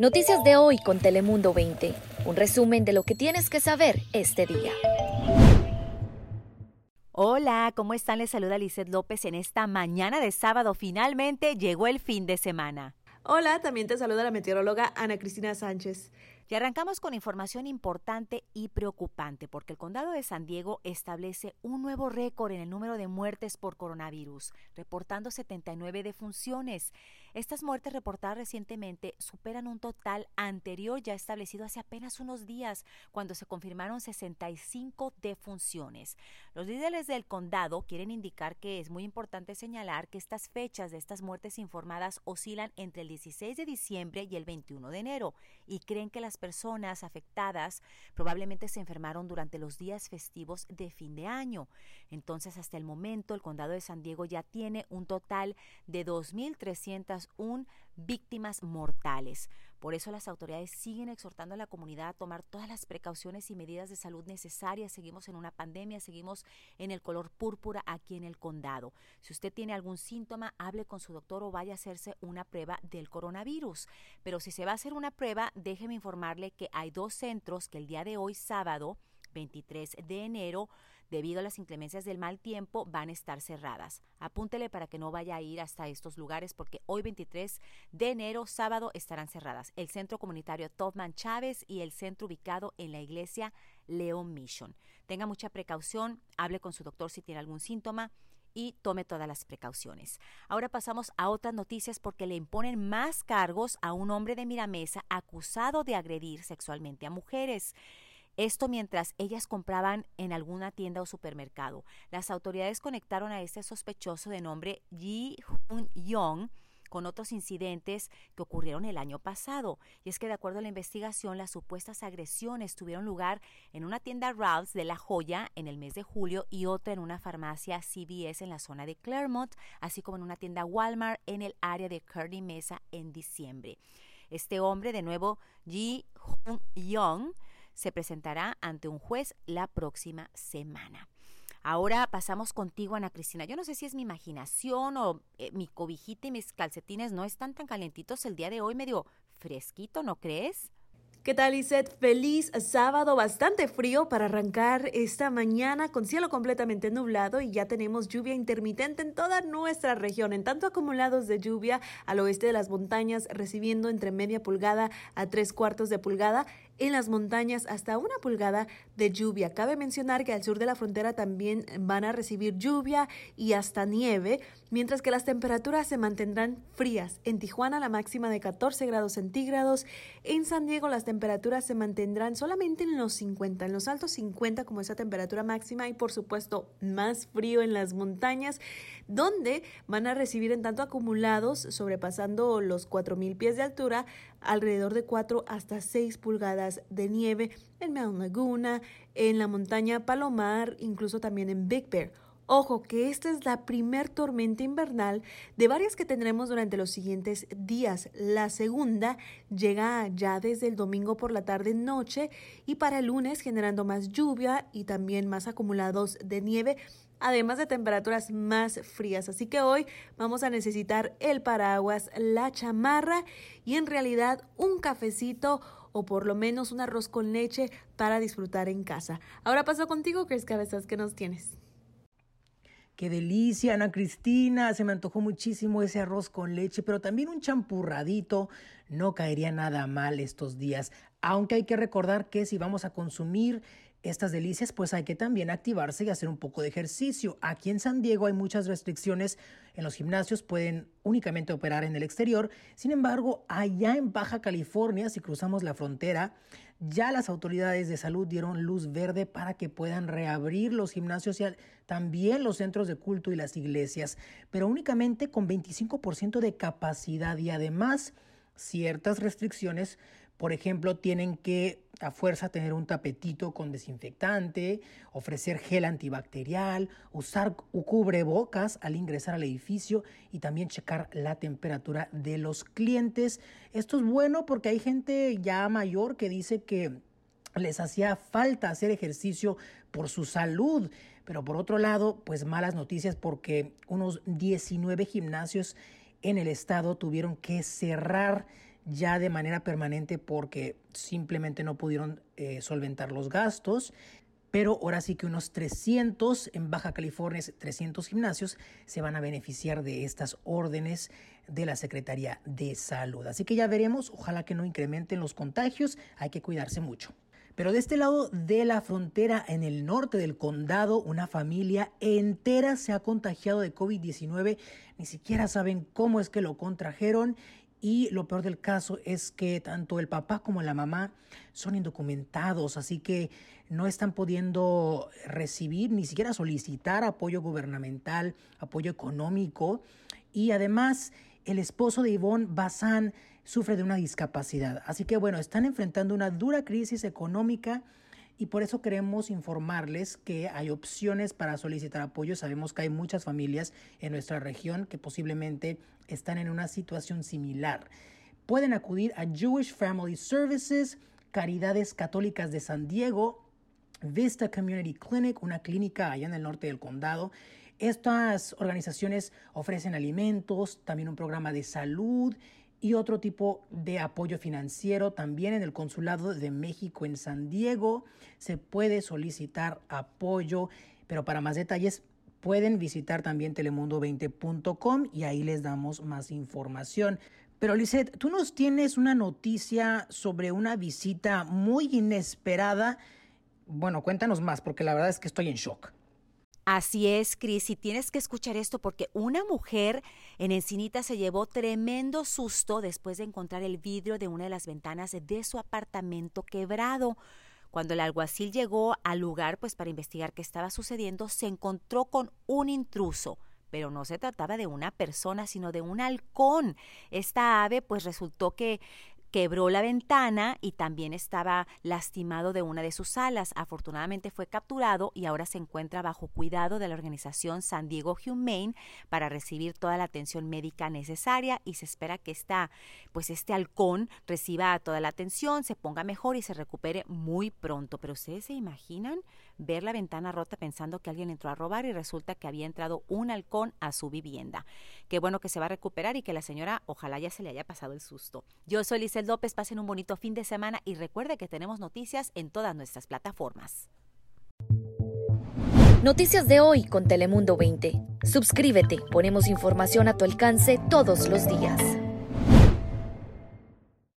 Noticias de hoy con Telemundo 20. Un resumen de lo que tienes que saber este día. Hola, ¿cómo están? Les saluda Lizeth López en esta mañana de sábado. Finalmente llegó el fin de semana. Hola, también te saluda la meteoróloga Ana Cristina Sánchez. Y arrancamos con información importante y preocupante porque el condado de San Diego establece un nuevo récord en el número de muertes por coronavirus, reportando 79 defunciones. Estas muertes reportadas recientemente superan un total anterior ya establecido hace apenas unos días, cuando se confirmaron 65 defunciones. Los líderes del condado quieren indicar que es muy importante señalar que estas fechas de estas muertes informadas oscilan entre el 16 de diciembre y el 21 de enero y creen que las personas afectadas probablemente se enfermaron durante los días festivos de fin de año. Entonces, hasta el momento, el condado de San Diego ya tiene un total de 2.301 víctimas mortales. Por eso las autoridades siguen exhortando a la comunidad a tomar todas las precauciones y medidas de salud necesarias. Seguimos en una pandemia, seguimos en el color púrpura aquí en el condado. Si usted tiene algún síntoma, hable con su doctor o vaya a hacerse una prueba del coronavirus. Pero si se va a hacer una prueba, déjeme informarle que hay dos centros que el día de hoy, sábado, 23 de enero, debido a las inclemencias del mal tiempo, van a estar cerradas. Apúntele para que no vaya a ir hasta estos lugares porque hoy 23 de enero, sábado, estarán cerradas. El Centro Comunitario Topman Chávez y el centro ubicado en la iglesia León Mission. Tenga mucha precaución, hable con su doctor si tiene algún síntoma y tome todas las precauciones. Ahora pasamos a otras noticias porque le imponen más cargos a un hombre de Miramesa acusado de agredir sexualmente a mujeres. Esto mientras ellas compraban en alguna tienda o supermercado. Las autoridades conectaron a este sospechoso de nombre Ji Hun Yong con otros incidentes que ocurrieron el año pasado. Y es que de acuerdo a la investigación, las supuestas agresiones tuvieron lugar en una tienda Ralph's de La Joya en el mes de julio y otra en una farmacia CVS en la zona de Claremont, así como en una tienda Walmart en el área de Kearney Mesa en diciembre. Este hombre, de nuevo, Ji Hun Young, se presentará ante un juez la próxima semana. Ahora pasamos contigo, Ana Cristina. Yo no sé si es mi imaginación o eh, mi cobijita y mis calcetines no están tan calentitos el día de hoy, medio fresquito, ¿no crees? ¿Qué tal, Iset? Feliz sábado, bastante frío para arrancar esta mañana con cielo completamente nublado y ya tenemos lluvia intermitente en toda nuestra región, en tanto acumulados de lluvia al oeste de las montañas, recibiendo entre media pulgada a tres cuartos de pulgada en las montañas hasta una pulgada de lluvia. Cabe mencionar que al sur de la frontera también van a recibir lluvia y hasta nieve, mientras que las temperaturas se mantendrán frías. En Tijuana la máxima de 14 grados centígrados, en San Diego las temperaturas se mantendrán solamente en los 50, en los altos 50 como esa temperatura máxima y por supuesto más frío en las montañas, donde van a recibir en tanto acumulados, sobrepasando los 4.000 pies de altura, alrededor de 4 hasta 6 pulgadas de nieve en Mount Laguna, en la montaña Palomar, incluso también en Big Bear. Ojo que esta es la primer tormenta invernal de varias que tendremos durante los siguientes días. La segunda llega ya desde el domingo por la tarde noche y para el lunes generando más lluvia y también más acumulados de nieve además de temperaturas más frías. Así que hoy vamos a necesitar el paraguas, la chamarra y en realidad un cafecito o por lo menos un arroz con leche para disfrutar en casa. Ahora paso contigo, Chris Cabezas, ¿qué nos tienes? Qué delicia, Ana Cristina. Se me antojó muchísimo ese arroz con leche, pero también un champurradito. No caería nada mal estos días. Aunque hay que recordar que si vamos a consumir estas delicias, pues hay que también activarse y hacer un poco de ejercicio. Aquí en San Diego hay muchas restricciones en los gimnasios, pueden únicamente operar en el exterior. Sin embargo, allá en Baja California, si cruzamos la frontera, ya las autoridades de salud dieron luz verde para que puedan reabrir los gimnasios y también los centros de culto y las iglesias, pero únicamente con 25% de capacidad y además ciertas restricciones por ejemplo, tienen que a fuerza tener un tapetito con desinfectante, ofrecer gel antibacterial, usar cubrebocas al ingresar al edificio y también checar la temperatura de los clientes. Esto es bueno porque hay gente ya mayor que dice que les hacía falta hacer ejercicio por su salud. Pero por otro lado, pues malas noticias porque unos 19 gimnasios en el estado tuvieron que cerrar ya de manera permanente porque simplemente no pudieron eh, solventar los gastos. Pero ahora sí que unos 300 en Baja California, 300 gimnasios se van a beneficiar de estas órdenes de la Secretaría de Salud. Así que ya veremos, ojalá que no incrementen los contagios, hay que cuidarse mucho. Pero de este lado de la frontera, en el norte del condado, una familia entera se ha contagiado de COVID-19. Ni siquiera saben cómo es que lo contrajeron. Y lo peor del caso es que tanto el papá como la mamá son indocumentados, así que no están pudiendo recibir ni siquiera solicitar apoyo gubernamental, apoyo económico. Y además, el esposo de Ivonne Bazán sufre de una discapacidad. Así que bueno, están enfrentando una dura crisis económica y por eso queremos informarles que hay opciones para solicitar apoyo. Sabemos que hay muchas familias en nuestra región que posiblemente están en una situación similar. Pueden acudir a Jewish Family Services, Caridades Católicas de San Diego, Vista Community Clinic, una clínica allá en el norte del condado. Estas organizaciones ofrecen alimentos, también un programa de salud y otro tipo de apoyo financiero. También en el Consulado de México en San Diego se puede solicitar apoyo, pero para más detalles pueden visitar también telemundo20.com y ahí les damos más información. Pero Lisette, tú nos tienes una noticia sobre una visita muy inesperada. Bueno, cuéntanos más, porque la verdad es que estoy en shock. Así es, Cris, y tienes que escuchar esto porque una mujer en Encinita se llevó tremendo susto después de encontrar el vidrio de una de las ventanas de su apartamento quebrado. Cuando el alguacil llegó al lugar pues para investigar qué estaba sucediendo, se encontró con un intruso pero no se trataba de una persona, sino de un halcón. Esta ave pues resultó que quebró la ventana y también estaba lastimado de una de sus alas. Afortunadamente fue capturado y ahora se encuentra bajo cuidado de la organización San Diego Humane para recibir toda la atención médica necesaria y se espera que esta, pues este halcón reciba toda la atención, se ponga mejor y se recupere muy pronto. Pero ustedes se imaginan ver la ventana rota pensando que alguien entró a robar y resulta que había entrado un halcón a su vivienda. Qué bueno que se va a recuperar y que la señora ojalá ya se le haya pasado el susto. Yo soy López, pasen un bonito fin de semana y recuerde que tenemos noticias en todas nuestras plataformas. Noticias de hoy con Telemundo 20. Suscríbete, ponemos información a tu alcance todos los días.